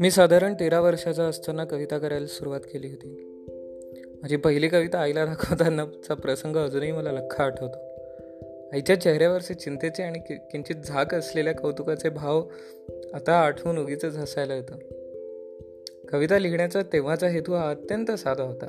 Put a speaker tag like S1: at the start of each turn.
S1: मी साधारण तेरा वर्षाचा असताना कविता करायला सुरुवात केली होती. माझी पहिली कविता आईला दाखवतानाचा प्रसंग अजूनही मला लख्खा आठवतो. आईच्या चेहऱ्यावरचे चिंतेचे आणि किंचित झाक असलेल्या कौतुकाचे भाव आता आठवून उगीच हसायला येतं. कविता लिहिण्याचा तेव्हाचा हेतू हा अत्यंत साधा होता.